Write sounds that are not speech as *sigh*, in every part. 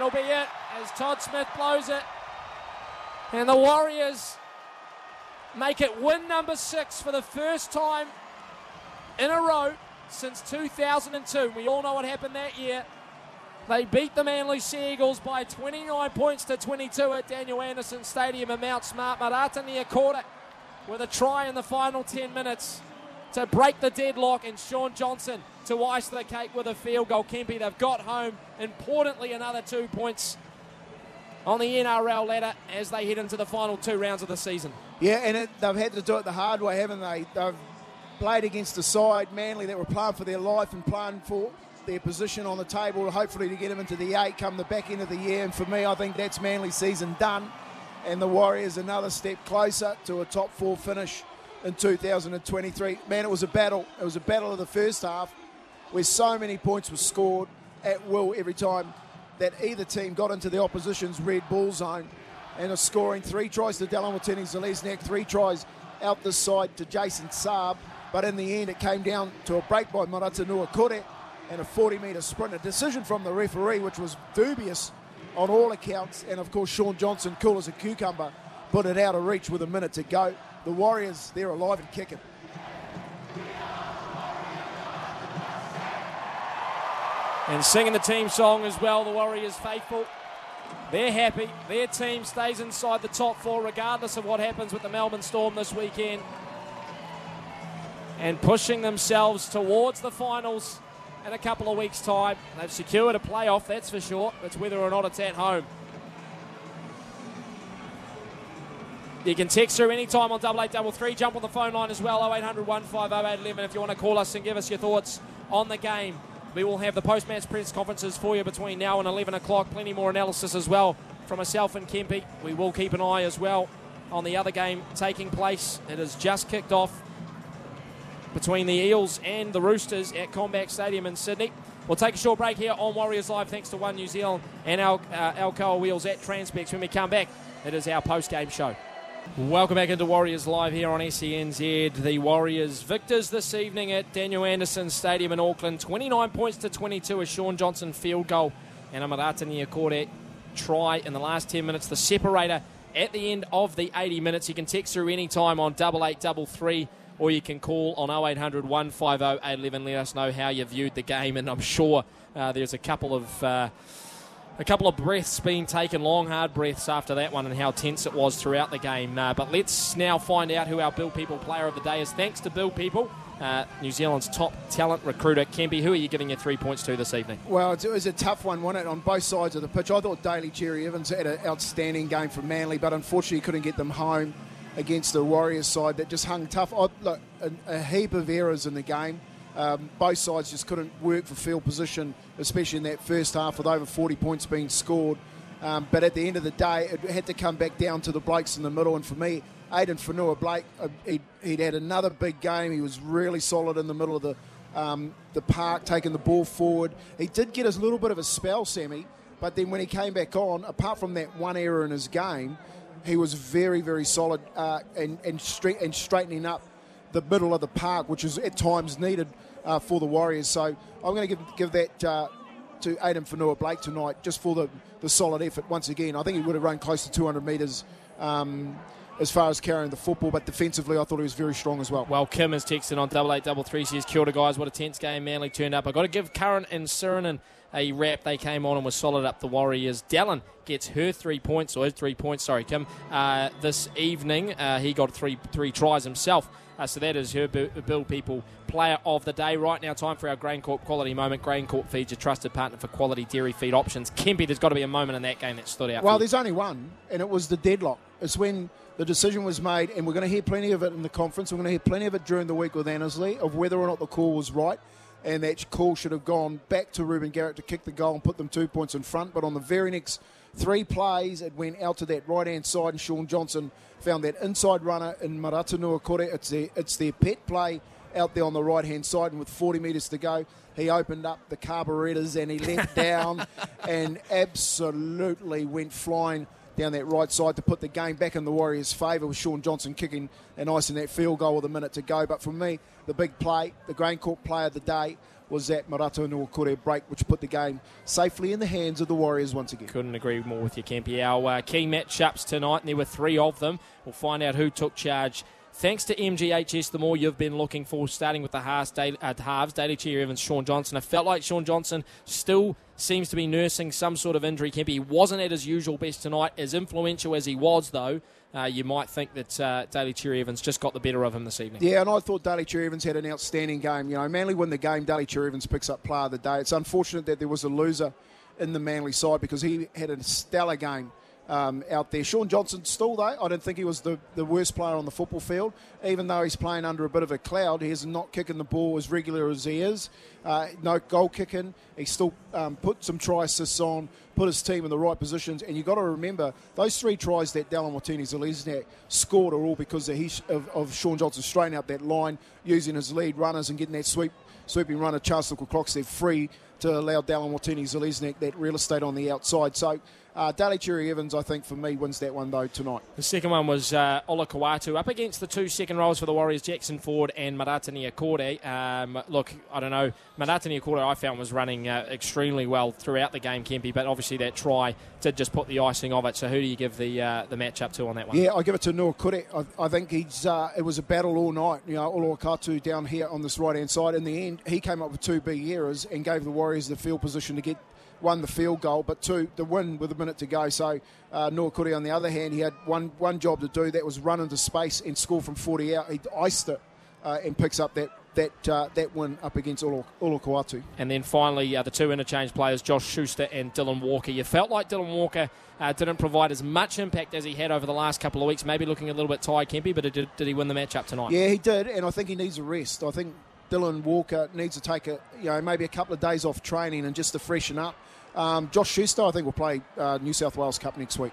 that'll be it as Todd Smith blows it. And the Warriors make it win number six for the first time in a row since 2002. We all know what happened that year. They beat the Manly Seagulls by 29 points to 22 at Daniel Anderson Stadium in Mount Smart. Marata Niukore with a try in the final 10 minutes to break the deadlock, and Shaun Johnson to ice the cake with a field goal. Kempe, they've got home, importantly, another two points on the NRL ladder as they head into the final two rounds of the season. Yeah, and it, they've had to do it the hard way, haven't they? They've played against a side, Manly, that were playing for their life and playing for their position on the table, hopefully to get them into the eight come the back end of the year. And for me, I think that's Manly season done. And the Warriors another step closer to a top four finish in 2023. Man, it was a battle. It was a battle of the first half where so many points were scored at will every time that either team got into the opposition's red ball zone and are scoring three tries to Dallin Watene-Zelezniak, three tries out this side to Jason Saab. But in the end, it came down to a break by Marata Niukore and a 40 metre sprint. A decision from the referee, which was dubious on all accounts. And of course, Shaun Johnson, cool as a cucumber, put it out of reach with a minute to go. The Warriors, they're alive and kicking. And singing the team song as well, the Warriors faithful. They're happy. Their team stays inside the top four regardless of what happens with the Melbourne Storm this weekend. And pushing themselves towards the finals in a couple of weeks' time. They've secured a playoff, that's for sure. It's whether or not it's at home. You can text through on double eight double three. Jump on the phone line as well, 0800 150 if you want to call us and give us your thoughts on the game. We will have the post-match press conferences for you between now and 11 o'clock. Plenty more analysis as well from myself and Kempe. We will keep an eye as well on the other game taking place. It has just kicked off between the Eels and the Roosters at CommBank Stadium in Sydney. We'll take a short break here on Warriors Live thanks to One New Zealand and our uh, Alcoa Wheels at Transpex. When we come back, it is our post-game show. Welcome back into Warriors Live here on SENZ. The Warriors victors this evening at Daniel Anderson Stadium in Auckland. 29 points to 22, a Shaun Johnson field goal and a Marata Niukore try in the last 10 minutes. The separator at the end of the 80 minutes. You can text through any time on 8833 or you can call on 0800 150 811. Let us know how you viewed the game, and I'm sure uh, there's a couple of. Uh, a couple of breaths being taken, long, hard breaths after that one, and how tense it was throughout the game. Uh, but let's now find out who our Bill People player of the day is. Thanks to Bill People, uh, New Zealand's top talent recruiter. Kempe, who are you giving your three points to this evening? Well, it was a tough one, wasn't it, on both sides of the pitch. I thought Daly Cherry Evans had an outstanding game for Manly, but unfortunately couldn't get them home against the Warriors side that just hung tough. I, look, a, a heap of errors in the game. Um, both sides just couldn't work for field position, especially in that first half with over 40 points being scored. Um, but at the end of the day, it had to come back down to the Blakes in the middle. And for me, Addin Fonua-Blake, uh, he'd, he'd, had another big game. He was really solid in the middle of the um, the park, taking the ball forward. He did get a little bit of a spell, Sammy, but then when he came back on, apart from that one error in his game, he was very, very solid uh, and, and, straight, and straightening up the middle of the park, which is at times needed uh, for the Warriors. So I'm going to give, give that uh, to Addin Fonua-Blake tonight just for the, the solid effort once again. I think he would have run close to 200 metres. Um, as far as carrying the football, but defensively, I thought he was very strong as well. Well, Kim is texting on double eight double three. Says, "Kia ora, guys. What a tense game Manly turned up. I've got to give Curran and Sironen a wrap. They came on and were solid up the Warriors. Dallin gets her three points, or his three points. Sorry, Kim. Uh, this evening, uh, he got three three tries himself. Uh, so that is her Bill People Player of the Day. Right now, time for our GrainCorp quality moment. GrainCorp feeds your trusted partner for quality dairy feed options. Kempe, there's got to be a moment in that game that stood out. Well, there's only one, and it was the deadlock. It's when the decision was made, and we're going to hear plenty of it in the conference. We're going to hear plenty of it during the week with Annesley of whether or not the call was right. And that call should have gone back to Reuben Garrick to kick the goal and put them two points in front. But on the very next three plays, it went out to that right hand side, and Shaun Johnson found that inside runner in Marata Niukore. It's their, it's their pet play out there on the right hand side, and with 40 metres to go, he opened up the carburetors and he leant *laughs* down and absolutely went flying down that right side to put the game back in the Warriors' favour with Shaun Johnson kicking and icing that field goal with a minute to go. But for me, the big play, the GrainCorp play of the day, was that Marata Niukore break, which put the game safely in the hands of the Warriors once again. Couldn't agree more with you, Kempy. Our uh, key matchups tonight, and there were three of them. We'll find out who took charge Thanks to MGHS, the more you've been looking for, starting with the halves, Daly, uh, halves, Cherry Evans, Shaun Johnson. I felt like Shaun Johnson still seems to be nursing some sort of injury. Kempy he wasn't at his usual best tonight. As influential as he was, though, uh, you might think that uh, Daly Cherry Evans just got the better of him this evening. Yeah, and I thought Daly Cherry Evans had an outstanding game. You know, Manly win the game. Daly Cherry Evans picks up player of the day. It's unfortunate that there was a loser in the Manly side because he had a stellar game um, out there. Shaun Johnson still though, I don't think he was the, the worst player on the football field. Even though he's playing under a bit of a cloud, he's not kicking the ball as regular as he is. Uh, no goal kicking. He still um, put some try assists on, put his team in the right positions. And you've got to remember, those three tries that Dallin Watene-Zelezniak scored are all because of, his, of, of Shaun Johnson straightening out that line, using his lead runners and getting that sweep sweeping runner, Charnze Klokstad, they're free to allow Dallin Watene-Zelezniak that real estate on the outside. So uh, Daly Cherry Evans, I think, for me, wins that one, though, tonight. The second one was uh, Olakau'atu up against the two second rows for the Warriors, Jackson Ford and Marata Niukore. Um, look, I don't know. Marata Niukore, I found, was running uh, extremely well throughout the game, Kempy, but obviously that try did just put the icing of it. So who do you give the uh, the match up to on that one? Yeah, I give it to Niukore. I, I think he's uh, it was a battle all night. You know, Ola Kawatu down here on this right hand side. In the end, he came up with two big errors and gave the Warriors the field position to get one the field goal, but two the win with a minute to go. So uh, Niukore, on the other hand, he had one one job to do. That was run into space and score from 40 out. He iced it uh, and picks up that that uh, that win up against Olakau'atu. And then finally, uh, the two interchange players, Josh Schuster and Dylan Walker. You felt like Dylan Walker uh, didn't provide as much impact as he had over the last couple of weeks. Maybe looking a little bit tired, Kempy, but did, did he win the match up tonight? Yeah, he did, and I think he needs a rest. I think Dylan Walker needs to take a you know maybe a couple of days off training and just to freshen up. Um, Josh Schuster, I think, will play uh, New South Wales Cup next week.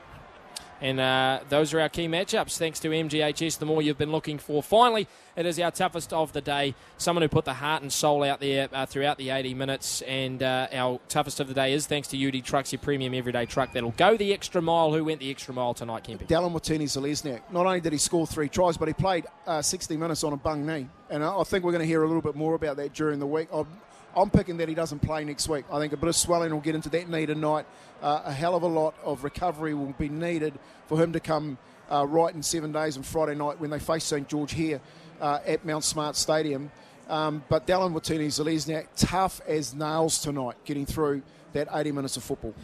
And uh, those are our key matchups. Thanks to MGHS, the more you've been looking for. Finally, it is our toughest of the day. Someone who put the heart and soul out there uh, throughout the 80 minutes. And uh, our toughest of the day is thanks to UD Trucks, your premium everyday truck that'll go the extra mile. Who went the extra mile tonight, Kempy? Dallin Watene-Zelezniak. Not only did he score three tries, but he played uh, 60 minutes on a bung knee. And I think we're going to hear a little bit more about that during the week. I'm, I'm picking that he doesn't play next week. I think a bit of swelling will get into that knee tonight. Uh, a hell of a lot of recovery will be needed for him to come uh, right in seven days on Friday night when they face St George here uh, at Mount Smart Stadium. Um, but Dallin Watene-Zelezniak, tough as nails tonight, getting through that 80 minutes of football.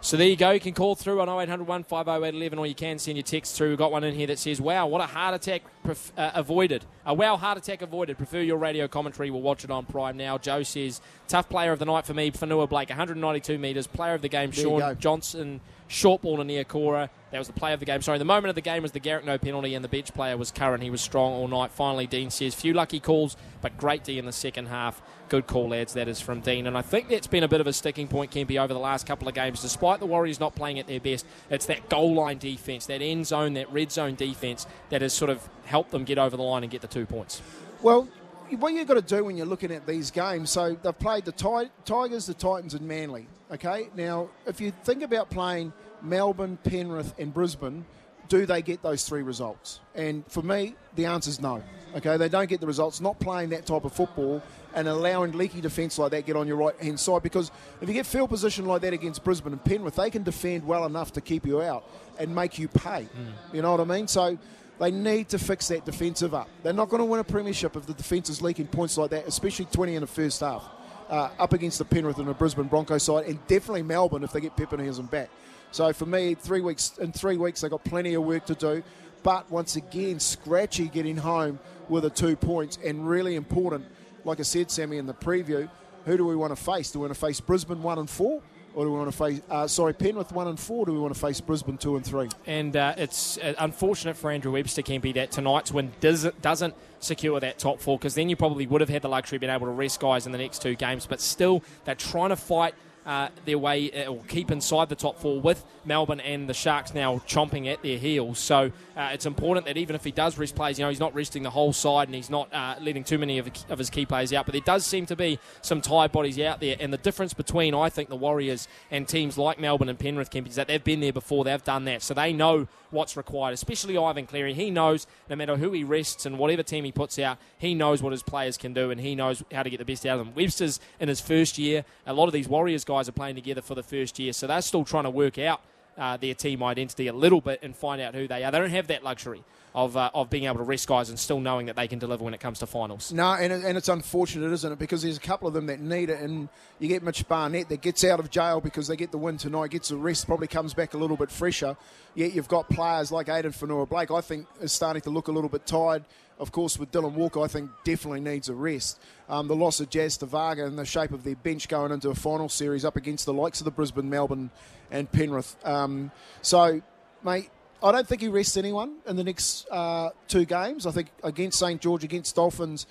So there you go. You can call through on 0800 150 or you can send your text through. We've got one in here that says, Wow, what a heart attack pref- uh, avoided. A wow heart attack avoided. Prefer your radio commentary. We'll watch it on Prime now. Joe says, Tough player of the night for me, Fonua Blake, 192 metres. Player of the game, there Shaun Johnson. Short ball to Niukore. That was the play of the game. Sorry, the moment of the game was the Garrick no penalty, and the bench player was Curran. He was strong all night. Finally, Dean says, Few lucky calls, but great D in the second half. Good call, lads. That is from Dean. And I think that's been a bit of a sticking point, Kempy, over the last couple of games. Despite the Warriors not playing at their best, it's that goal line defence, that end zone, that red zone defence that has sort of helped them get over the line and get the two points. Well, what you've got to do when you're looking at these games, so they've played the Tigers, the Titans, and Manly. Okay, now if you think about playing Melbourne, Penrith, and Brisbane, do they get those three results? And for me, the answer is no. Okay, they don't get the results. Not playing that type of football and allowing leaky defence like that get on your right hand side. Because if you get field position like that against Brisbane and Penrith, they can defend well enough to keep you out and make you pay. Mm. You know what I mean? So they need to fix that defensive up. They're not going to win a premiership if the defence is leaking points like that, especially 20 in the first half. Uh, up against the Penrith and the Brisbane Broncos side, and definitely Melbourne if they get Papenhuyzen back. So for me, three weeks in three weeks, they got plenty of work to do. But once again, scratchy getting home with the two points, and really important like I said, Sammy, in the preview, who do we want to face? Do we want to face Brisbane one and four? Or do we want to face, uh, sorry, Penrith one and four? do we want to face Brisbane two and three? And uh, it's uh, unfortunate for Andrew Webster, Kempy, that tonight's win does, doesn't secure that top four because then you probably would have had the luxury of being able to rest guys in the next two games. But still, they're trying to fight uh, their way uh, or keep inside the top four with Melbourne and the Sharks now chomping at their heels. So uh, it's important that even if he does rest players, you know, he's not resting the whole side and he's not uh, letting too many of, of his key players out. But there does seem to be some tired bodies out there. And the difference between, I think, the Warriors and teams like Melbourne and Penrith, Kemp, is that they've been there before, they've done that. So they know what's required, especially Ivan Cleary. He knows no matter who he rests and whatever team he puts out, he knows what his players can do and he knows how to get the best out of them. Webster's in his first year. A lot of these Warriors guys are playing together for the first year, so they're still trying to work out uh, their team identity a little bit and find out who they are. They don't have that luxury of, uh, of being able to rest guys and still knowing that they can deliver when it comes to finals. No, and, it, and it's unfortunate, isn't it? Because there's a couple of them that need it, and you get Mitch Barnett that gets out of jail because they get the win tonight, gets the rest, probably comes back a little bit fresher. Yet you've got players like Addin Fonua-Blake, I think, is starting to look a little bit tired. Of course, with Dylan Walker, I think definitely needs a rest. Um, the loss of Jazz Tevaga and the shape of their bench going into a final series up against the likes of the Brisbane, Melbourne, and Penrith. Um, so, mate, I don't think he rests anyone in the next uh, two games. I think against St George, against Dolphins,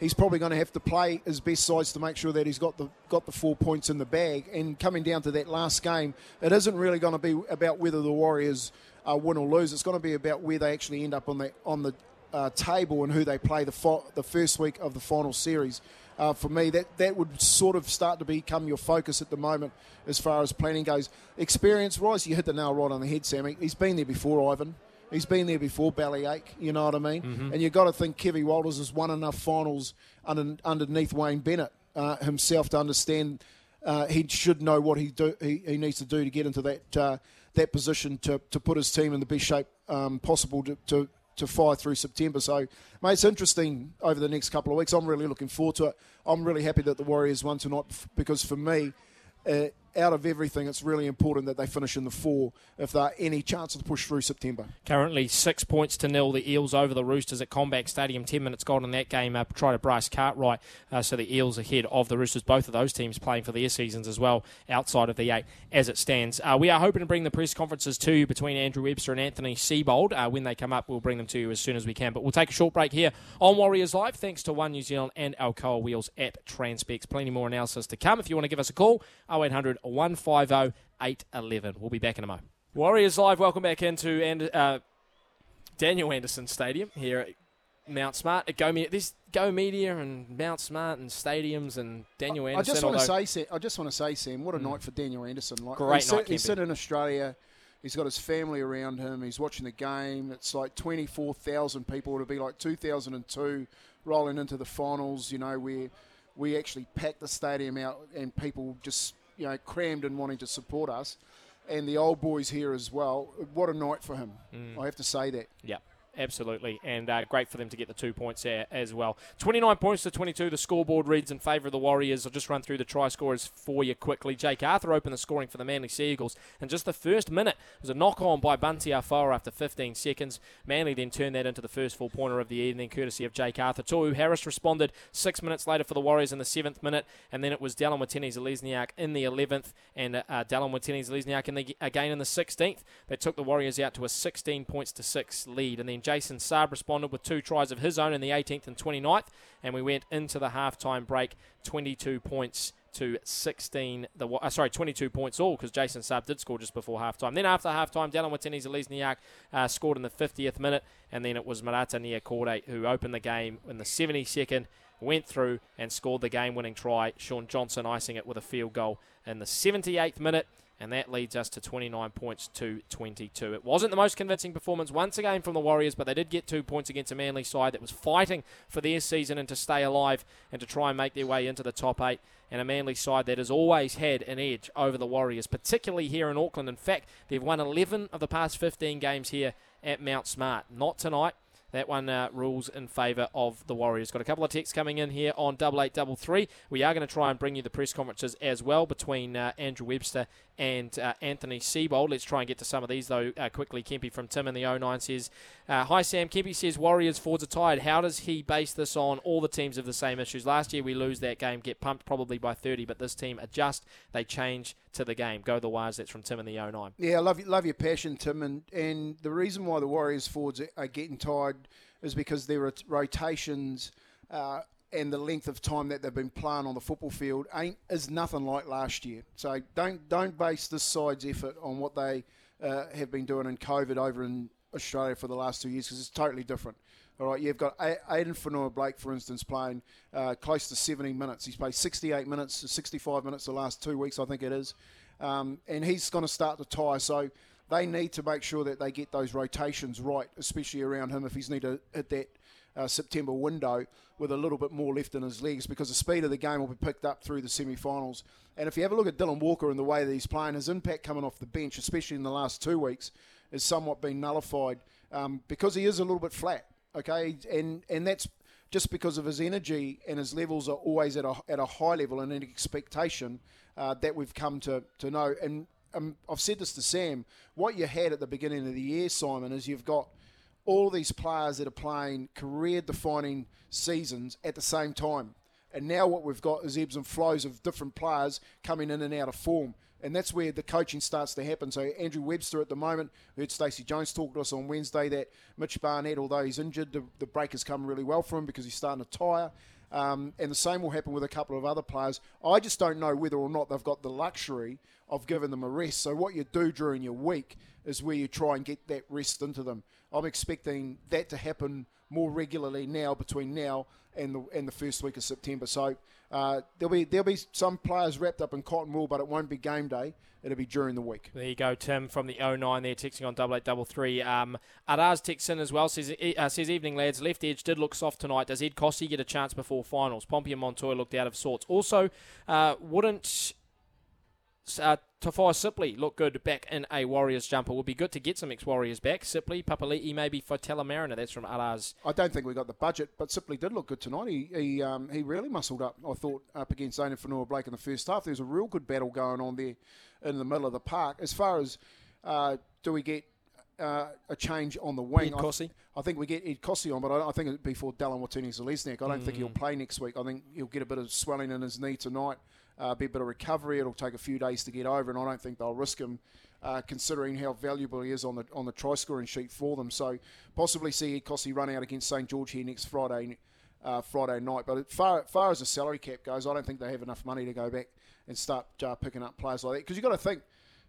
he's probably going to have to play his best sides to make sure that he's got the got the four points in the bag. And coming down to that last game, it isn't really going to be about whether the Warriors uh, win or lose. It's going to be about where they actually end up on the on the uh, table and who they play the fo- the first week of the final series. Uh, for me, that, that would sort of start to become your focus at the moment as far as planning goes. Experience wise, you hit the nail right on the head, Sammy. He's been there before, Ivan. He's been there before, Bellyache, you know what I mean? Mm-hmm. And you've got to think Kevy Walters has won enough finals under, underneath Wayne Bennett uh, himself to understand uh, he should know what he, do, he, he needs to do to get into that uh, that position to, to put his team in the best shape um, possible to, to to fire through September. So, mate, it's interesting over the next couple of weeks. I'm really looking forward to it. I'm really happy that the Warriors won tonight because for me, uh, out of everything, it's really important that they finish in the four if there are any chance of push through September. Currently, six points to nil. The Eels over the Roosters at CommBank Stadium. Ten minutes gone in that game. Uh, try to Bryce Cartwright. Uh, so the Eels ahead of the Roosters. Both of those teams playing for their seasons as well outside of the eight as it stands. Uh, we are hoping to bring the press conferences to you between Andrew Webster and Anthony Seibold. Uh, when they come up, we'll bring them to you as soon as we can. But we'll take a short break here on Warriors Live. Thanks to One New Zealand and Alcoa Wheels at Transpex. Plenty more analysis to come. If you want to give us a call, 0800 150 811. We'll be back in a moment. Warriors Live, welcome back into and, uh, Daniel Anderson Stadium here at Mount Smart. At Go Media, this Go Media and Mount Smart and stadiums and Daniel Anderson. I just want to say, Sam, I just want to say, Sam, what a mm. night for Daniel Anderson. Like, Great he's night. he's sitting in Australia. He's got his family around him. He's watching the game. It's like 24,000 people. It'll be like 2002 rolling into the finals, you know, where we actually packed the stadium out and people just you know, crammed and wanting to support us. And the old boys here as well. What a night for him. Mm. I have to say that. Yeah absolutely, and uh, great for them to get the two points there as well. 29 points to 22. The scoreboard reads in favour of the Warriors. I'll just run through the try scorers for you quickly. Jake Arthur opened the scoring for the Manly Seagulls, and just the first minute was a knock on by Bunty Afoa after 15 seconds. Manly then turned that into the first full pointer of the evening, courtesy of Jake Arthur. Tohu Harris responded six minutes later for the Warriors in the seventh minute, and then it was Dallin Watene-Zelezniak in the 11th, and uh, Dallin Watene-Zelezniak in the, again in the 16th. They took the Warriors out to a 16 points to 6 lead, and then Jason Saab responded with two tries of his own in the 18th and 29th, and we went into the halftime break 22 points to 16. The uh, sorry, 22 points all because Jason Saab did score just before halftime. Then after halftime, Dallin Watene-Zelezniak uh, scored in the 50th minute, and then it was Marata Niukore who opened the game in the 72nd, went through and scored the game-winning try. Shaun Johnson icing it with a field goal in the 78th minute and that leads us to 29 points to 22. It wasn't the most convincing performance once again from the Warriors, but they did get two points against a Manly side that was fighting for their season and to stay alive and to try and make their way into the top eight. And a Manly side that has always had an edge over the Warriors, particularly here in Auckland. In fact, they've won 11 of the past 15 games here at Mount Smart. Not tonight, that one uh, rules in favour of the Warriors. Got a couple of texts coming in here on double eight double three. We are going to try and bring you the press conferences as well between uh, Andrew Webster and uh, Anthony Seibold. Let's try and get to some of these though uh, quickly. Kempy from Tim in the 09 says, uh, "Hi Sam." Kempy says Warriors forwards are tired. How does he base this on? All the teams have the same issues. Last year we lose that game, get pumped probably by 30, but this team adjust. They change to the game. Go the Wires. That's from Tim in the 09. Yeah, I love love your passion, Tim, and and the reason why the Warriors forwards are getting tired is because their rotations uh, and the length of time that they've been playing on the football field ain't is nothing like last year. So don't don't base this side's effort on what they uh, have been doing in COVID over in Australia for the last two years because it's totally different. All right, you've got Addin Fonua-Blake, for instance, playing uh, close to 70 minutes. He's played 68 minutes, 65 minutes the last two weeks, I think it is. Um, and he's going to start to tire. So they need to make sure that they get those rotations right, especially around him if he's need to hit that uh, September window with a little bit more left in his legs because the speed of the game will be picked up through the semi-finals. And if you have a look at Dylan Walker and the way that he's playing, his impact coming off the bench, especially in the last two weeks, has somewhat been nullified um, because he is a little bit flat. Okay, and and that's just because of his energy and his levels are always at a, at a high level and an expectation uh, that we've come to, to know. And um, I've said this to Sam, what you had at the beginning of the year, Simon, is you've got all these players that are playing career defining seasons at the same time. And now what we've got is ebbs and flows of different players coming in and out of form. And that's where the coaching starts to happen. So Andrew Webster at the moment, heard Stacey Jones talk to us on Wednesday that Mitch Barnett, although he's injured, the, the break has come really well for him because he's starting to tire. Um, and the same will happen with a couple of other players. I just don't know whether or not they've got the luxury of giving them a rest. So what you do during your week is where you try and get that rest into them. I'm expecting that to happen more regularly now between now and the and the first week of September. So uh, there'll be there'll be some players wrapped up in cotton wool, but it won't be game day. It'll be during the week. There you go, Tim from the 09 there, texting on double eight double three. Um, Araz texts in as well. Says uh, says evening lads. Left edge did look soft tonight. Does Ed Kosi get a chance before finals? Pompey and Montoya looked out of sorts. Also, uh, wouldn't uh, Toafofoa Sipley look good back in a Warriors jumper. Would be good to get some ex-Warriors back. Sipley, Papali'i, maybe Faitala Mariner. That's from Araz. I don't think we got the budget, but Sipley did look good tonight. He he, um, he really muscled up, I thought, up against Addin Fonua-Blake in the first half. There was a real good battle going on there in the middle of the park. As far as uh, do we get uh, a change on the wing. I, th- I, think we get Ed Kosi on, but I, I think it'd be for Dallin. I don't mm. think he'll mm. play next week. I think he'll get a bit of swelling in his knee tonight a bit of recovery. It'll take a few days to get over, and I don't think they'll risk him. Uh, considering how valuable he is on the on the try scoring sheet for them, so possibly see Kosi run out against St George here next Friday, uh, Friday night. But far, far as the salary cap goes, I don't think they have enough money to go back and start uh, picking up players like that. Because you've got to think,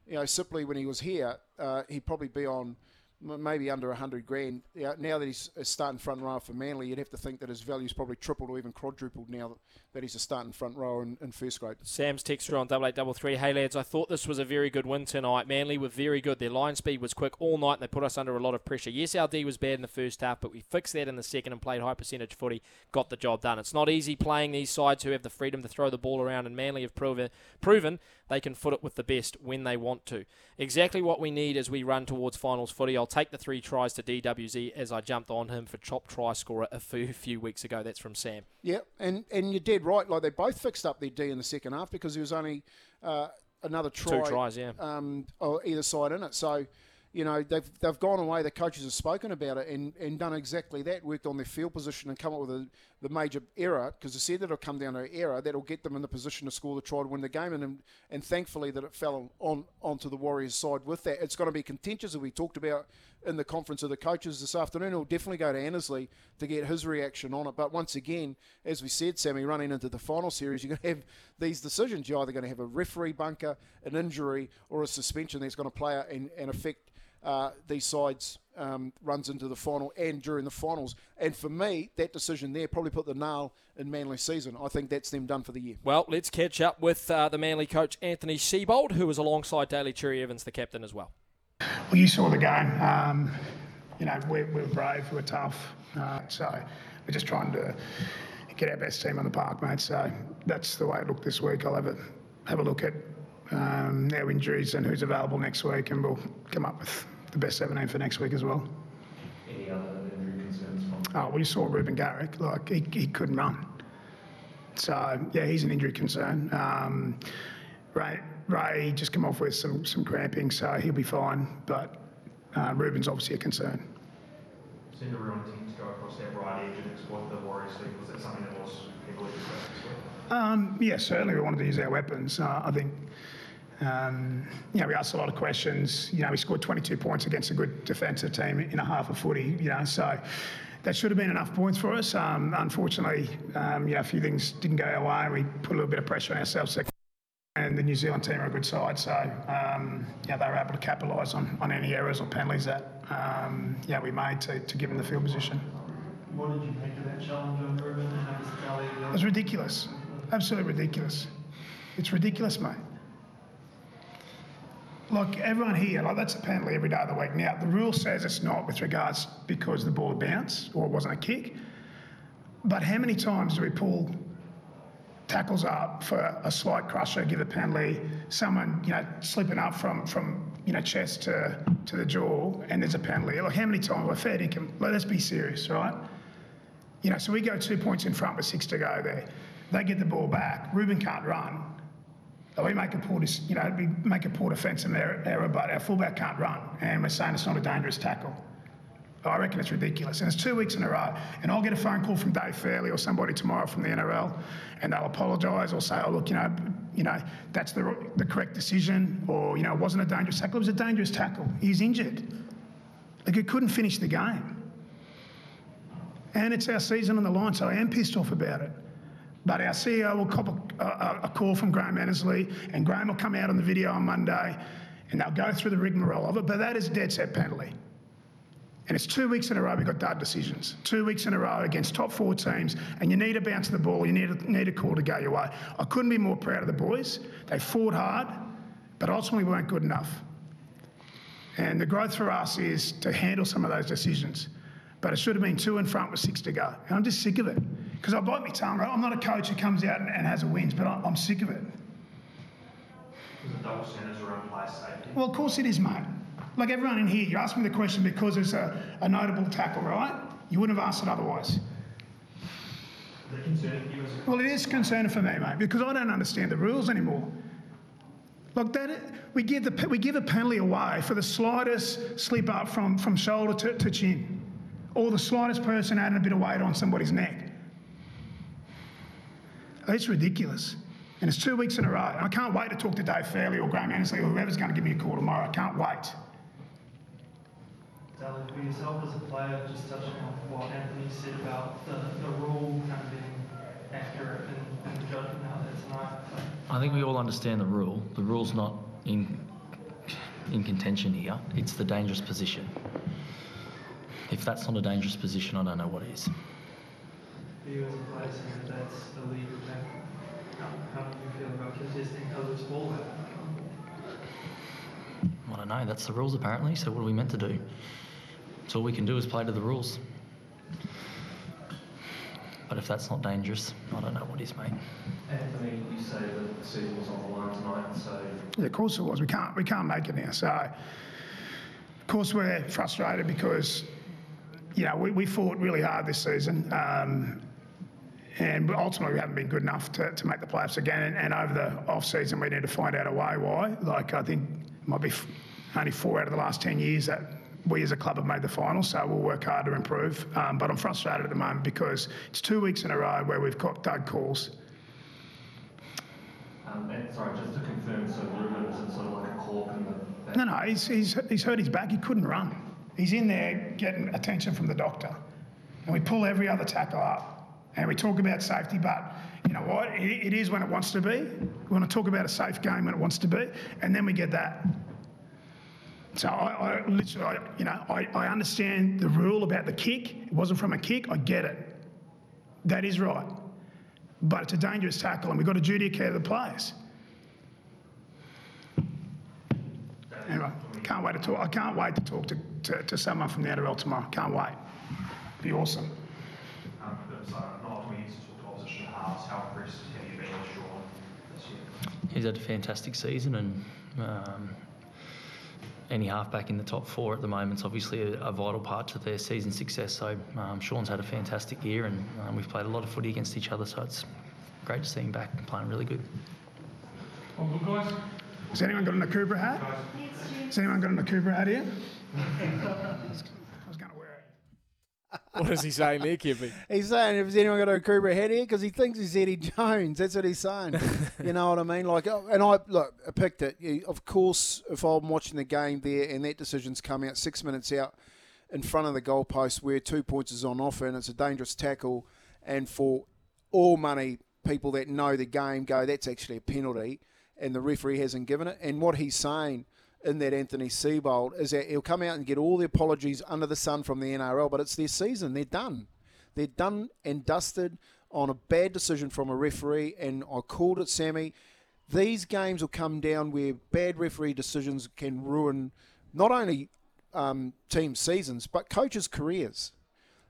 you know, Sipley when he was here, uh, he'd probably be on maybe under 100 grand. Now that he's a starting front row for Manly, you'd have to think that his value's probably tripled or even quadrupled now that he's a starting front row in, in first grade. Sam's texture on double eight double three. Hey lads, I thought this was a very good win tonight. Manly were very good. Their line speed was quick all night, and they put us under a lot of pressure. Yes, our D was bad in the first half, but we fixed that in the second and played high percentage footy. Got the job done. It's not easy playing these sides who have the freedom to throw the ball around, and Manly have proven proven they can foot it with the best when they want to. Exactly what we need as we run towards finals footy. I'll take the three tries to DWZ as I jumped on him for top try scorer a few, few weeks ago. That's from Sam. Yeah, and, and you're dead right. Like they both fixed up their D in the second half because there was only uh, another try. Two tries, yeah. Um, either side in it. So you know, they've, they've gone away, the coaches have spoken about it and, and done exactly that, worked on their field position and come up with a, the major error, because they said that it'll come down to an error that'll get them in the position to score the try to win the game. And, and thankfully that it fell on onto the Warriors' side with that. It's going to be contentious, as we talked about in the conference of the coaches this afternoon. It'll definitely go to Annesley to get his reaction on it. But once again, as we said, Sammy, running into the final series, you're going to have these decisions. You're either going to have a referee bunker, an injury, or a suspension that's going to play out and, and affect uh, these sides um, runs into the final and during the finals. And for me, that decision there probably put the nail in Manly season. I think that's them done for the year. Well, let's catch up with uh, the Manly coach Anthony Seibold, who was alongside Daly Cherry Evans, the captain as well. Well, you saw the game. Um, you know, we're, we're, brave, we're tough. Uh, so we're just trying to get our best team on the park, mate. So that's the way it looked this week. I'll have a, have a look at um, our injuries and who's available next week, and we'll come up with the best 17 for next week as well. Any other injury concerns? Oh, we saw Reuben Garrick. Like, he, he couldn't run. So, yeah, he's an injury concern. Um, Ray, Ray just come off with some, some cramping, so he'll be fine. But uh, Reuben's obviously a concern. Seemed a real intent to go across that right edge and exploit the Warriors league. Was that something that was heavily discussed this week? Um, yeah, certainly we wanted to use our weapons. Uh, I think um, you know, we asked a lot of questions. You know, we scored 22 points against a good defensive team in a half of footy. You know, so that should have been enough points for us. Um, unfortunately, um, you know, a few things didn't go our way. We put a little bit of pressure on ourselves. And the New Zealand team are a good side, so um, yeah, they were able to capitalise on, on any errors or penalties that um, yeah we made to, to give them the field position. What did you make of that challenge on Reuben? It was ridiculous, absolutely ridiculous. It's ridiculous, mate. Like everyone here, like that's a penalty every day of the week. Now the rule says it's not with regards because the ball bounced or it wasn't a kick. But how many times do we pull tackles up for a slight crusher, give a penalty, someone, you know, slipping up from, from you know, chest to, to the jaw, and there's a penalty. Like, how many times? Well, fair income. Let's be serious, right? You know, so we go two points in front with six to go there. They get the ball back. Reuben can't run. We make a poor, you know, we make a poor defensive error, but our fullback can't run, and we're saying it's not a dangerous tackle. I reckon it's ridiculous. And it's two weeks in a row. And I'll get a phone call from Dave Fairley or somebody tomorrow from the NRL, and they'll apologise or say, "Oh, look, you know, you know, that's the the correct decision," or you know, it wasn't a dangerous tackle. It was a dangerous tackle. He's injured. Like he couldn't finish the game. And it's our season on the line, so I am pissed off about it. But our CEO will cop a, a, a call from Graham Annesley, and Graham will come out on the video on Monday, and they'll go through the rigmarole of it. But that is dead set penalty. And it's two weeks in a row we've got dud decisions. Two weeks in a row against top four teams, and you need to bounce the ball, you need a, need a call to go your way. I couldn't be more proud of the boys. They fought hard, but ultimately weren't good enough. And the growth for us is to handle some of those decisions. But it should have been two in front with six to go. And I'm just sick of it. Because I bite my tongue, right? I'm not a coach who comes out and, and has a wins, but I'm, I'm sick of it. Is it double standards around player safety? Well, of course it is, mate like everyone in here, you asked me the question because it's a, a notable tackle, right? You wouldn't have asked it otherwise. Well, it is concerning for me, mate, because I don't understand the rules anymore. Like that, we give the we give a penalty away for the slightest slip up from, from shoulder to, to chin, or the slightest person adding a bit of weight on somebody's neck. It's ridiculous. And it's two weeks in a row. And I can't wait to talk to Dave Fairley or Graham Annesley or whoever's going to give me a call tomorrow. I can't wait. Daly, for yourself as a player, just touching on what Anthony said about the, the rule kind of being accurate and, and judging out there tonight. I think we all understand the rule. The rule's not in in contention here. It's the dangerous position. If that's not a dangerous position, I don't know what is. You as a player saying that that's illegal, how, how do you feel about contesting others' ball? I don't know. That's the rules apparently. So what are we meant to do? So all we can do is play to the rules. But if that's not dangerous, I don't know what is, mate. Anthony, you say that the season was on the line tonight, so yeah, of course it was. We can't we can't make it now. So of course we're frustrated because you know we, we fought really hard this season. Um, and ultimately we haven't been good enough to, to make the playoffs again. And, and over the off season, we need to find out a way why. Like I think it might be only four out of the last ten years that we as a club have made the final, so we'll work hard to improve. Um, but I'm frustrated at the moment because it's two weeks in a row where we've got dud calls. Um, sorry, just to confirm, so Reuben is sort of like a cork in the. No, no, he's, he's, he's hurt his back. He couldn't run. He's in there getting attention from the doctor. And we pull every other tackle up. And we talk about safety, but you know what? it, it is when it wants to be. We want to talk about a safe game when it wants to be. And then we get that. So I, I literally, I, you know, I, I understand the rule about the kick. It wasn't from a kick. I get it. That is right. But it's a dangerous tackle, and we've got a duty of care to the players. Anyway, can't wait to talk. I can't wait to talk to, to, to someone from the NRL tomorrow. Can't wait. Be awesome. Um, but, so, not we need to talk to opposition halves. How impressed have you been with Shaun this year? He's had a fantastic season, and um, any halfback in the top four at the moment is obviously a, a vital part to their season success. So um, Shaun's had a fantastic year, and um, we've played a lot of footy against each other. So it's great to see him back and playing really good. Well, good guys. Has anyone got an Akubra hat? Has anyone got an Akubra hat here? *laughs* What is he saying there, Kippy? *laughs* He's saying if anyone got a Cobra head here because he thinks he's Eddie Jones. That's what he's saying. *laughs* you know what I mean? Like, oh, and I look, I picked it. Of course, if I'm watching the game there and that decision's come out six minutes out in front of the goalpost where two points is on offer and it's a dangerous tackle, and for all money, people that know the game go, that's actually a penalty, and the referee hasn't given it. And what he's saying in that Anthony Seibold is that he'll come out and get all the apologies under the sun from the NRL, but it's their season. They're done. They're done and dusted on a bad decision from a referee, and I called it, Sammy. These games will come down where bad referee decisions can ruin not only um, team seasons but coaches' careers.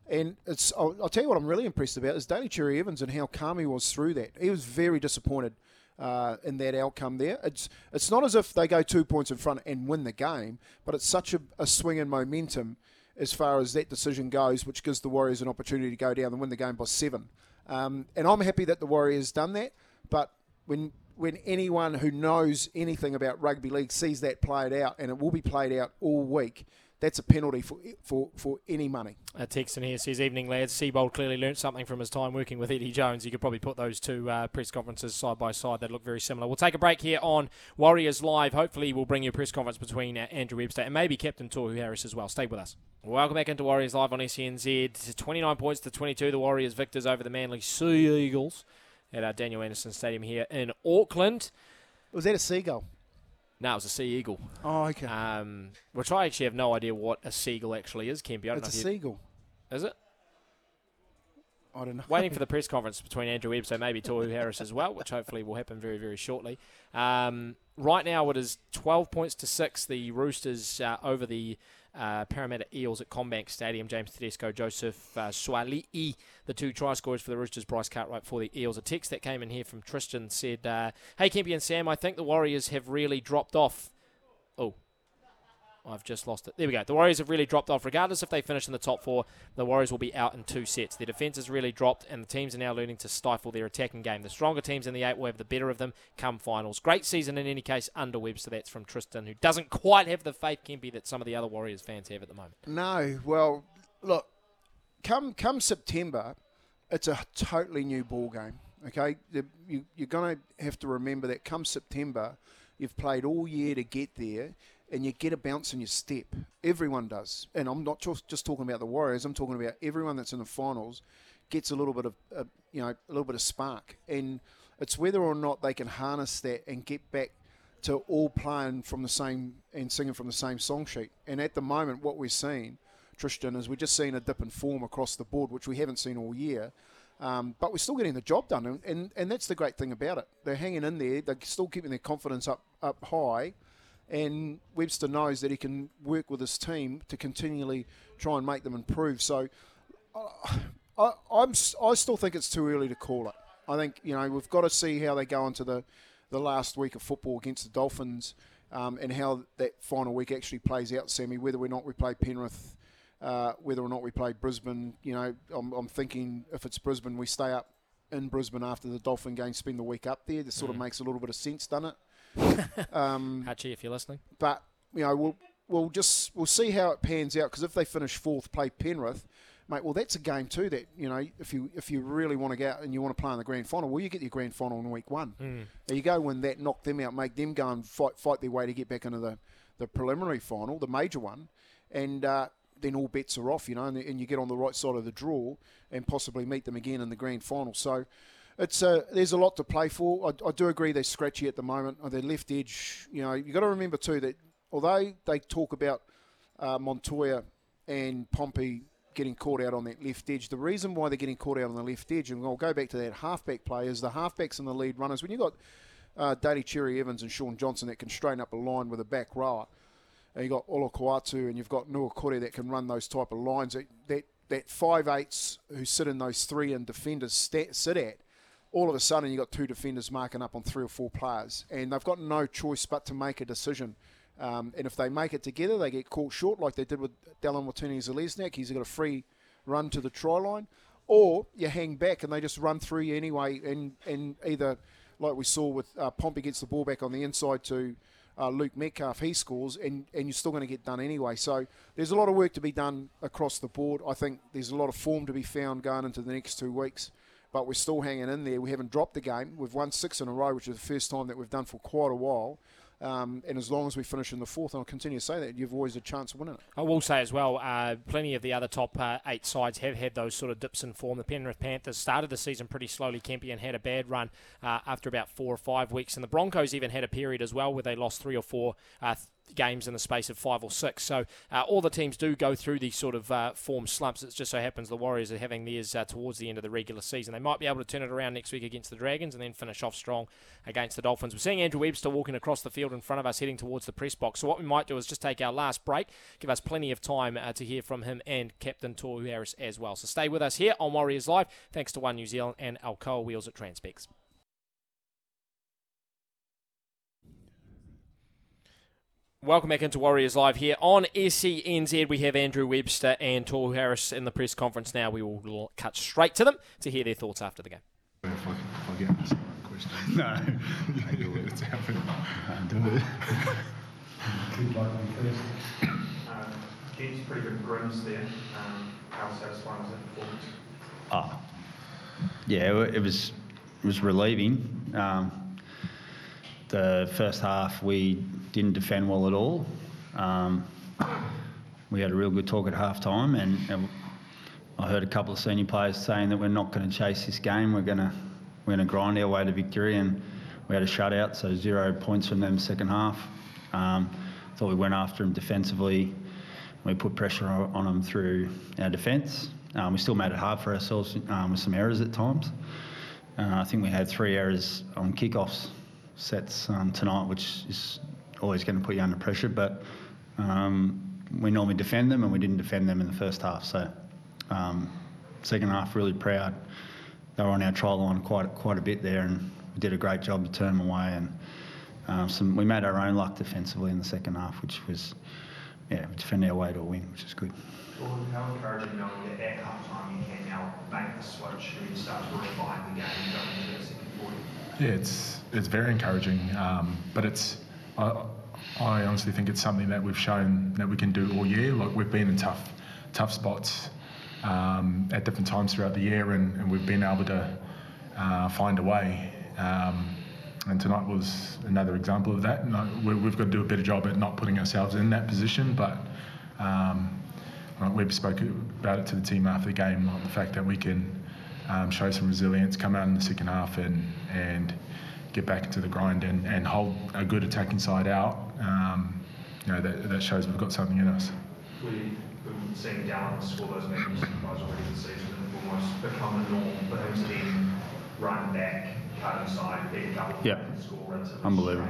And it's I'll, I'll, tell you what I'm really impressed about is Daly Cherry Evans and how calm he was through that. He was very disappointed uh, in that outcome there. It's it's not as if they go two points in front and win the game, but it's such a, a swing in momentum as far as that decision goes, which gives the Warriors an opportunity to go down and win the game by seven. Um, and I'm happy that the Warriors done that, but when when anyone who knows anything about rugby league sees that played out, and it will be played out all week, that's a penalty for for, for any money. A text in here says, "Evening lads, Seibold clearly learnt something from his time working with Eddie Jones. You could probably put those two uh, press conferences side by side. They look very similar." We'll take a break here on Warriors Live. Hopefully, we'll bring you a press conference between uh, Andrew Webster and maybe Captain Tohu Harris as well. Stay with us. Welcome back into Warriors Live on SENZ. 29 points to 22. The Warriors victors over the Manly Sea Eagles at our Daniel Anderson Stadium here in Auckland. Was that a seagull? No, it was a sea eagle. Oh, okay. Um, which I actually have no idea what a seagull actually is, Kempy. I don't it's know a seagull. Is it? I don't know. Waiting for the *laughs* press conference between Andrew Webb, so maybe Tohu Harris as well, which hopefully will happen very, very shortly. Um, right now, it is 12 points to 6. The Roosters uh, over the uh, Parramatta Eels at CommBank Stadium. James Tedesco, Joseph uh, Sua'ali'i, the two try scorers for the Roosters, Bryce Cartwright for the Eels. A text that came in here from Tristan said, uh, Hey, Kempy and Sam, I think the Warriors have really dropped off. Oh, I've just lost it. There we go. The Warriors have really dropped off. Regardless if they finish in the top four, the Warriors will be out in two sets. Their defence has really dropped, and the teams are now learning to stifle their attacking game. The stronger teams in the eight will have the better of them come finals. Great season in any case under Webster. That's from Tristan, who doesn't quite have the faith, Kempy, that some of the other Warriors fans have at the moment. No. Well, look, come come September, it's a totally new ball game. Okay, you, you're going to have to remember that come September, you've played all year to get there and you get a bounce in your step. Everyone does, and I'm not just, talking about the Warriors. I'm talking about everyone that's in the finals gets a little bit of uh, you know a little bit of spark, and it's whether or not they can harness that and get back to all playing from the same and singing from the same song sheet. And at the moment, what we're seeing, Tristan, is we're just seeing a dip in form across the board, which we haven't seen all year. Um, but we're still getting the job done, and, and, and that's the great thing about it. They're hanging in there. They're still keeping their confidence up up high and Webster knows that he can work with his team to continually try and make them improve. So uh, I, I'm I still think it's too early to call it. I think you know we've got to see how they go into the the last week of football against the Dolphins um, and how that final week actually plays out, Sammy. Whether or not we play Penrith. Uh, whether or not we play Brisbane, you know, I'm, I'm, thinking if it's Brisbane, we stay up in Brisbane after the Dolphin game, spend the week up there. This sort mm. of makes a little bit of sense, doesn't it? *laughs* um, Hachi, if you're listening. But you know, we'll we'll just we'll see how it pans out because if they finish fourth, play Penrith, mate. Well, that's a game too. That you know, if you if you really want to go out and you want to play in the grand final, well, you get your grand final in week one. Mm. There you go. When that knock them out, make them go and fight fight their way to get back into the the preliminary final, the major one, and. Uh, then all bets are off, you know, and, and you get on the right side of the draw and possibly meet them again in the grand final. So, it's uh, there's a lot to play for. I, I, do agree they're scratchy at the moment. On their left edge, you know, you got to remember too that although they talk about uh, Montoya and Pompey getting caught out on that left edge, the reason why they're getting caught out on the left edge, and I'll go back to that halfback play, is the halfbacks and the lead runners. When you've got uh, Cherry Evans and Shaun Johnson that can straighten up a line with a back rower, and you've got Olakau'atu and you've got Niukore that can run those type of lines, that, that, that five eights who sit in those three and defenders sit at, all of a sudden you've got two defenders marking up on three or four players, and they've got no choice but to make a decision. Um, and if they make it together, they get caught short like they did with Dallin Watene-Zelezniak. He's got a free run to the try line. Or you hang back and they just run through you anyway, and, and either, like we saw with uh, Pompey gets the ball back on the inside to uh, Luke Metcalf, he scores, and, and you're still going to get done anyway. So there's a lot of work to be done across the board. I think there's a lot of form to be found going into the next two weeks but we're still hanging in there. We haven't dropped the game. We've won six in a row, which is the first time that we've done for quite a while. Um, and as long as we finish in the fourth, and I'll continue to say that, you've always a chance of winning it. I will say as well, uh, plenty of the other top uh, eight sides have had those sort of dips in form. The Penrith Panthers started the season pretty slowly, Kempy, and had a bad run uh, after about four or five weeks. And the Broncos even had a period as well where they lost three or four uh, games in the space of five or six. So uh, all the teams do go through these sort of uh, form slumps. It just so happens the Warriors are having theirs uh, towards the end of the regular season. They might be able to turn it around next week against the Dragons and then finish off strong against the Dolphins. We're seeing Andrew Webster walking across the field in front of us, heading towards the press box. So what we might do is just take our last break, give us plenty of time uh, to hear from him and Captain Tohu Harris as well. So stay with us here on Warriors Live. Thanks to One New Zealand and Alcoa Wheels at Transpex. Welcome back into Warriors Live here on SENZ. We have Andrew Webster and Tohu Harris in the press conference now. We will cut straight to them to hear their thoughts after the game. If I, if *laughs* I get asked the right question. No. I do it. It's happening. Can't do it. Um, Kent's pretty good grins there. Um, how satisfying was that performance? Oh, yeah, it was it was relieving. Um, the first half we didn't defend well at all. Um, we had a real good talk at half time, and, and I heard a couple of senior players saying that we're not going to chase this game. We're going to we're going to grind our way to victory, and we had a shutout, so zero points from them second half. Um, thought we went after them defensively. We put pressure on on them through our defence. Um, we still made it hard for ourselves um, with some errors at times. Uh, I think we had three errors on kickoffs sets um, tonight, which is always going to put you under pressure. But um, we normally defend them, and we didn't defend them in the first half. So um, second half, really proud. They were on our trial line quite quite a bit there, and we did a great job to turn them away. And um, some, we made our own luck defensively in the second half, which was yeah, we defended our way to a win, which is good. Or how encouraging knowing that at half time you can now make the switch and start to refine the game going into the second quarter? It's it's very encouraging, um, but it's I, I honestly think it's something that we've shown that we can do all year. Like we've been in tough tough spots um, at different times throughout the year, and, and we've been able to uh, find a way. Um, and tonight was another example of that. No, we, we've got to do a better job at not putting ourselves in that position, but. Um, we spoke about it to the team after the game, like the fact that we can um, show some resilience, come out in the second half and and get back into the grind and, and hold a good attacking side out. Um, you know that, that shows we've got something in us. We, we've seen Dallin score those magnificent tries already this season and it's almost become a norm for him to then run back, cut inside, pick a couple Yeah. and score relatively Unbelievable.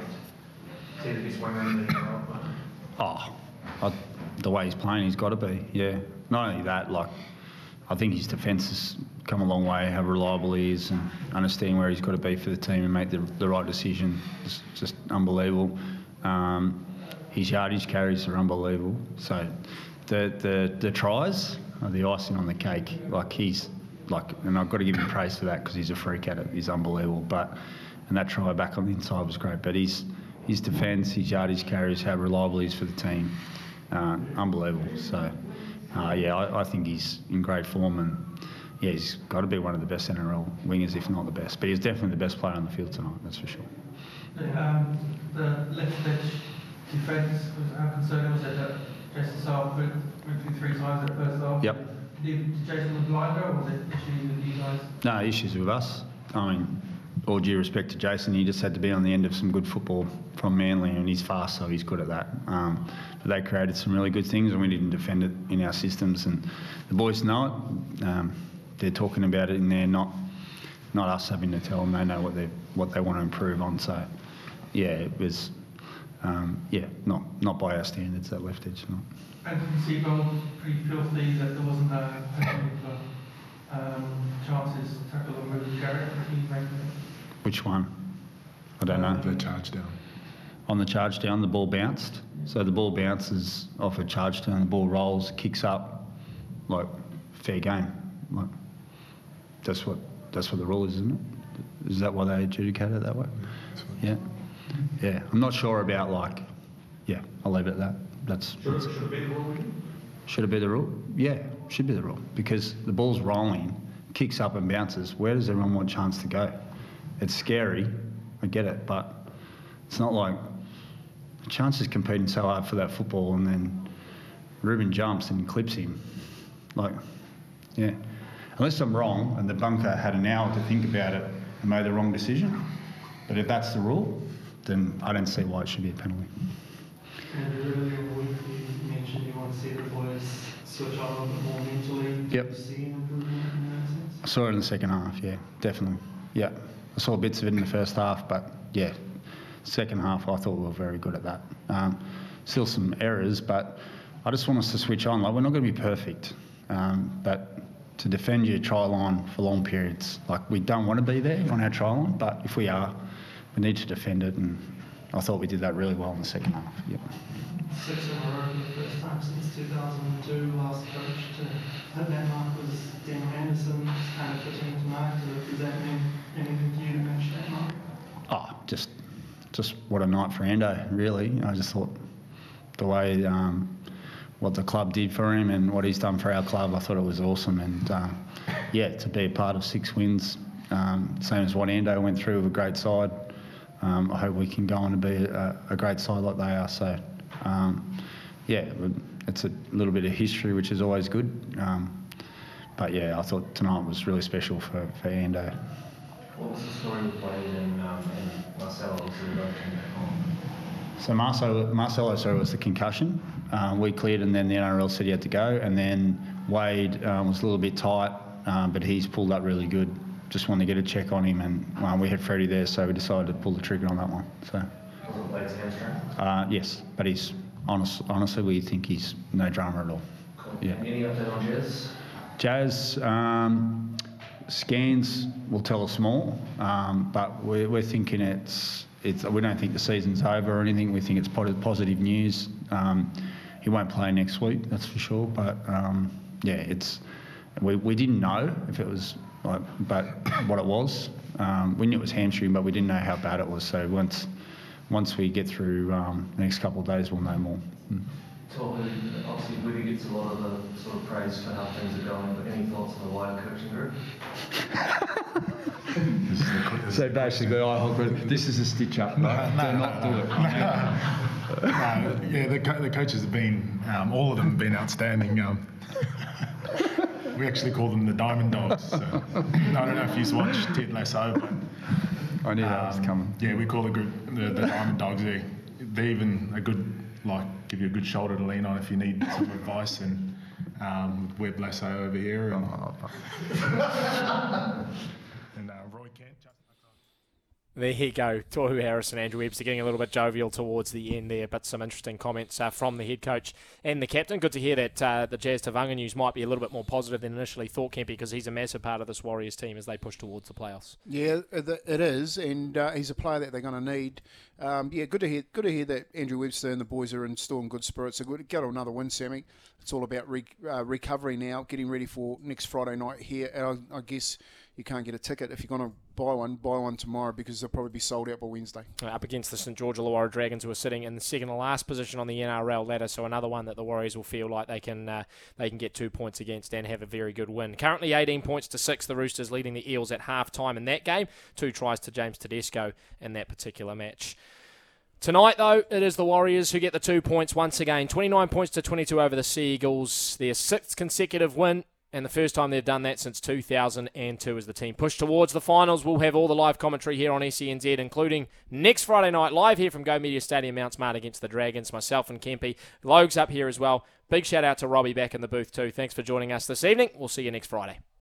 straight. See the best winger in the world, mate. Oh, I, the way he's playing, he's got to be. Yeah. Not only that, like I think his defence has come a long way. How reliable he is, and understanding where he's got to be for the team and make the, the right decision. It's just unbelievable. Um, his yardage carries are unbelievable. So the the the tries are the icing on the cake. Like he's like, and I've got to give him praise for that because he's a freak at it. He's unbelievable. But and that try back on the inside was great. But his his defence, his yardage carries, how reliable he is for the team, uh, unbelievable. So uh, yeah, I, I think he's in great form and. Yeah, he's got to be one of the best NRL wingers, if not the best. But he's definitely the best player on the field tonight, that's for sure. Um, the left edge defence was how concerning was it that Jason Saab went, through three times at first half? Yep. Did, Jason was blinder or was it issues with you guys? No issues with us. I mean, all due respect to Jason, he just had to be on the end of some good football from Manly, and he's fast, so he's good at that. Um, but they created some really good things, and we didn't defend it in our systems. And the boys know it. Um, they're talking about it in there, not not us having to tell them. They know what they what they want to improve on. So, yeah, it was. Um, yeah, not not by our standards that left edge. Not. Anthony Seibold pretty filthy that there wasn't a particular um, chances to tackle on with Garrick. What do you make of it? Which one? I don't know. The charge down. on the charge down, the ball bounced. So the ball bounces off a charge down, the ball rolls, kicks up, like fair game. Like that's what that's what the rule is, isn't it? Is that why they adjudicate it that way? Yeah, yeah. I'm not sure about like, yeah. I'll leave it at that. That's, Should, that's should it be the rule? again? should it be the rule? Yeah, should be the rule because the ball's rolling, kicks up and bounces. Where does everyone want chance to go? It's scary, I get it, but it's not like Chance is competing so hard for that football, and then Reuben jumps and clips him. Like, yeah. Unless I'm wrong, and the bunker had an hour to think about it and made the wrong decision. But if that's the rule, then I don't see why it should be a penalty. And earlier in the week, you mentioned you want to see the boys switch on a little bit more mentally. Do Yep. see an improvement in that sense? I saw it in the second half, yeah, definitely. Yeah. I saw bits of it in the first half, but yeah, second half I thought we were very good at that. Um, still some errors, but I just want us to switch on. Like, we're not going to be perfect, um, but to defend your try line for long periods, like, we don't want to be there on our try line, but if we are, we need to defend it, and I thought we did that really well in the second half. Yep. Six in a row for the first time since 2002. Last coach to hit that mark was Daniel Anderson. It's kind of fitting tonight. So Does that mean anything to you to match that mark? Oh, just, just what a night for Ando, really. I just thought the way um, what the club did for him and what he's done for our club, I thought it was awesome. And um, yeah, to be a part of six wins, um, same as what Ando went through with a great side. Um, I hope we can go on to be a, a great side like they are. So um, yeah, it's a little bit of history, which is always good. Um, but yeah, I thought tonight was really special for, for Ando. What was the story with Wayde and, um, and Marcelo so they both came back home? So Marcelo, Marcelo sorry, was the concussion. Uh, we cleared and then the NRL said he had to go. And then Wayde um, was a little bit tight, um, but he's pulled up really good. Just wanted to get a check on him and um, we had Freddie there, so we decided to pull the trigger on that one. So Was it Wayde's hamstring? uh, yes, but he's honest, honestly, we think he's no drama at all. Cool. Yeah. Any update on Jazz? Jazz um, scans will tell us more, um, but we're, we're thinking it's, it's. We don't think the season's over or anything. We think it's positive news. Um, he won't play next week, that's for sure. But um, yeah, it's. We, we didn't know if it was like, but what it was. Um, we knew it was hamstring, but we didn't know how bad it was. So once, once we get through um, the next couple of days, we'll know more. Mm. Talk, obviously, Woody gets a lot of the sort of praise for how things are going, but any thoughts on the wider coaching group? This is the, this So basically, I hold this is a stitch up. No, do not do it. Uh, *laughs* yeah, the, co- the coaches have been, um, all of them have been outstanding. Um, *laughs* we actually call them the Diamond Dogs. So. I don't know if you've watched Ted Lasso, but I knew that was um, coming. yeah, we call the group the, the Diamond Dogs. They, they're even a good, like, give you a good shoulder to lean on if you need some advice. And um, Webb Lasso over here, and, *laughs* and uh, Roy Kent. There you go. Tohu Harris and Andrew Webster getting a little bit jovial towards the end there, but some interesting comments uh, from the head coach and the captain. Good to hear that uh, the Jazz Tevaga news might be a little bit more positive than initially thought, Kempy, because he's a massive part of this Warriors team as they push towards the playoffs. Yeah, it it is, and uh, he's a player that they're going to need. Um, yeah, good to hear. Good to hear that Andrew Webster and the boys are in still in good spirits. So good to go to another win, Sammy. It's all about re- uh, recovery now, getting ready for next Friday night here. And I, I guess you can't get a ticket if you're going to buy one. Buy one tomorrow because they'll probably be sold out by Wednesday. Up against the St George Illawarra Dragons, who are sitting in the second to last position on the NRL ladder. So another one that the Warriors will feel like they can uh, they can get two points against and have a very good win. Currently 18 points to six. The Roosters leading the Eels at half time in that game. Two tries to James Tedesco in that particular match. Tonight, though, it is the Warriors who get the two points once again. 29 points to 22 over the Sea Eagles. Their sixth consecutive win, and the first time they've done that since 2002 as the team push towards the finals. We'll have all the live commentary here on SENZ, including next Friday night live here from Go Media Stadium, Mount Smart against the Dragons. Myself and Kempy. Logue's up here as well. Big shout out to Robbie back in the booth, too. Thanks for joining us this evening. We'll see you next Friday.